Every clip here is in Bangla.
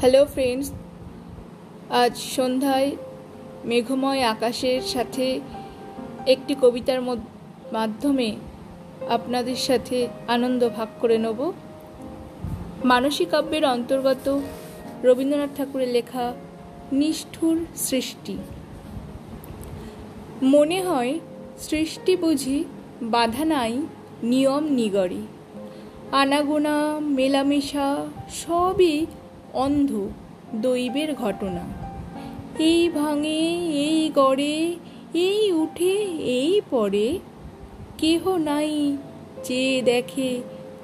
হ্যালো ফ্রেন্ডস আজ সন্ধ্যায় মেঘময় আকাশের সাথে একটি কবিতার মধ্য- মাধ্যমে আপনাদের সাথে আনন্দ ভাগ করে নেব। মানসিক কাব্যের অন্তর্গত রবীন্দ্রনাথ ঠাকুরের লেখা নিষ্ঠুর সৃষ্টি। মনে হয় সৃষ্টি বুঝি বাধা নাই, নিয়ম নিগড়ে। আনাগোনা, মেলামেশা, সবই অন্ধ দৈবের ঘটনা। এই ভাঙে, এই গড়ে, এই উঠে, এই পড়ে। কেহ নাই যে দেখে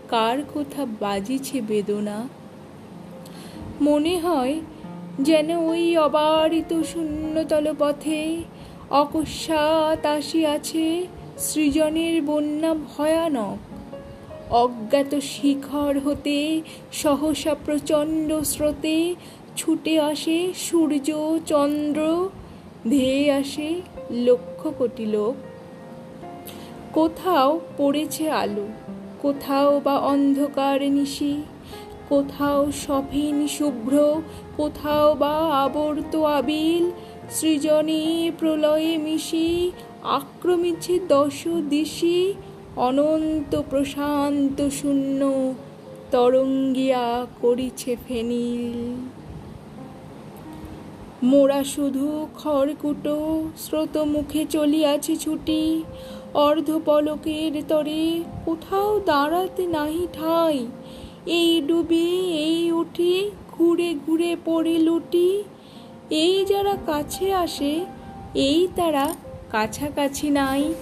কার কোথা বাজিছে বেদনা। মনে হয় যেন ওই অবারিত শূন্যতল পথে অকস্মাৎ আসিয়াছে সৃজনের বন্যা ভয়ানক। অজ্ঞাত শিখর হতে, সহসা প্রচণ্ড স্রোতে ছুটে আসে সূর্য, চন্দ্র, ধেয়ে আসে লক্ষ কোটি লোক। কোথাও পড়েছে আলো, কোথাও বা অন্ধকার নিশি, কোথাও সফিন শুভ্র, কোথাও বা আবর্ত আবিল, সৃজনে প্রলয়ে মিশি, আক্রমিছে দশ দিশি অনন্ত প্রশান্ত শূন্য তরঙ্গিয়া করিছে ফেনিল। মোরা শুধু খড়কুটো স্রোত মুখে চলিয়াছে ছুটি, অর্ধ পলকের তরে কোথাও দাঁড়াতে নাহি ঠাই। এই ডুবে, এই উঠি, ঘুরে ঘুরে পড়ে লুটি। এই যারা কাছে আসে, এই তারা কাছাকাছি নাই।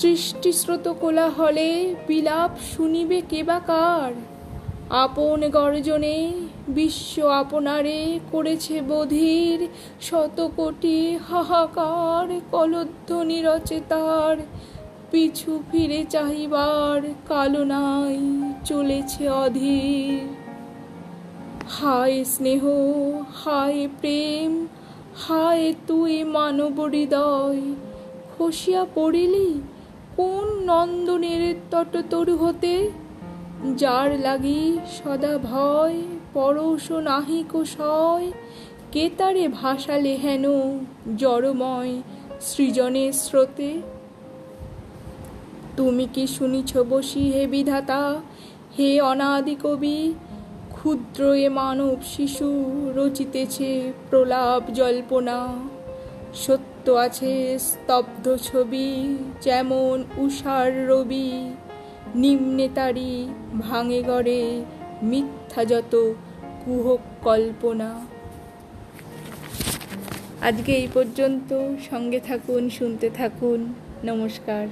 সৃষ্টিস্রোত কোলাহলে বিলাপ শুনিবে কে বা কার? আপন গর্জনে বিশ্ব আপনারে করেছে বধির শত কোটি হাহাকার কলধ্বনি রচে তার। পিছু ফিরে চাহিবার কালো নাই চলেছে অধীর। হায় স্নেহ, হায় প্রেম, হায় তুই মানব হৃদয়, খসিয়া পড়িলি কোন নন্দনের তটতরু হতে? যার লাগি সদা ভয়, পরশ নাহিক সয় কেতারে ভাসালে হেন জড়ময় সৃজনের স্রোতে? তুমি কি শুনিছ বসি হে বিধাতা? হে অনাদি কবি, ক্ষুদ্র এ মানব শিশু রচিতেছে প্রলাপ জল্পনা। সত্য আছে স্তব্ধ ছবি, যেমন উষার রবি। নিম্নে তারি ভাঙে গড়ে মিথ্যা যত কুহক কল্পনা আজকে এই পর্যন্ত সঙ্গে থাকুন, শুনতে থাকুন। নমস্কার।